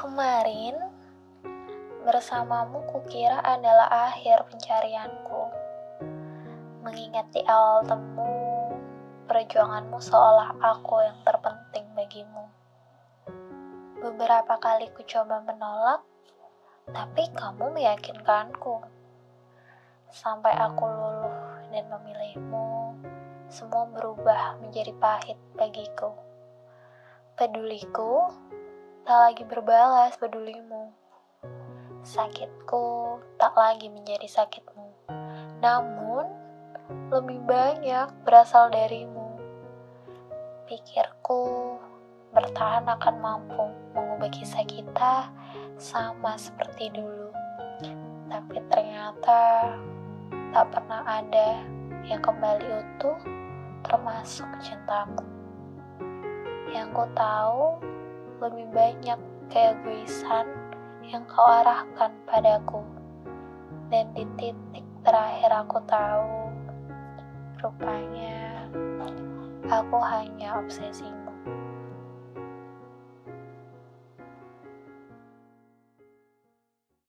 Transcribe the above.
Kemarin bersamamu kukira adalah akhir pencarianku. Mengingat di awal temu, perjuanganmu seolah aku yang terpenting bagimu. Beberapa kali ku coba menolak, tapi kamu meyakinkanku. Sampai aku luluh dan memilihmu, semua berubah menjadi pahit bagiku. Peduliku tak lagi berbalas pedulimu. Sakitku tak lagi menjadi sakitmu. Namun, lebih banyak berasal darimu. Pikirku bertahan akan mampu mengubah kisah kita sama seperti dulu. Tapi ternyata tak pernah ada yang kembali utuh termasuk cintamu. Yang ku tahu lebih banyak keegoisan yang kau arahkan padaku. Dan di titik terakhir aku tahu, rupanya aku hanya obsesimu.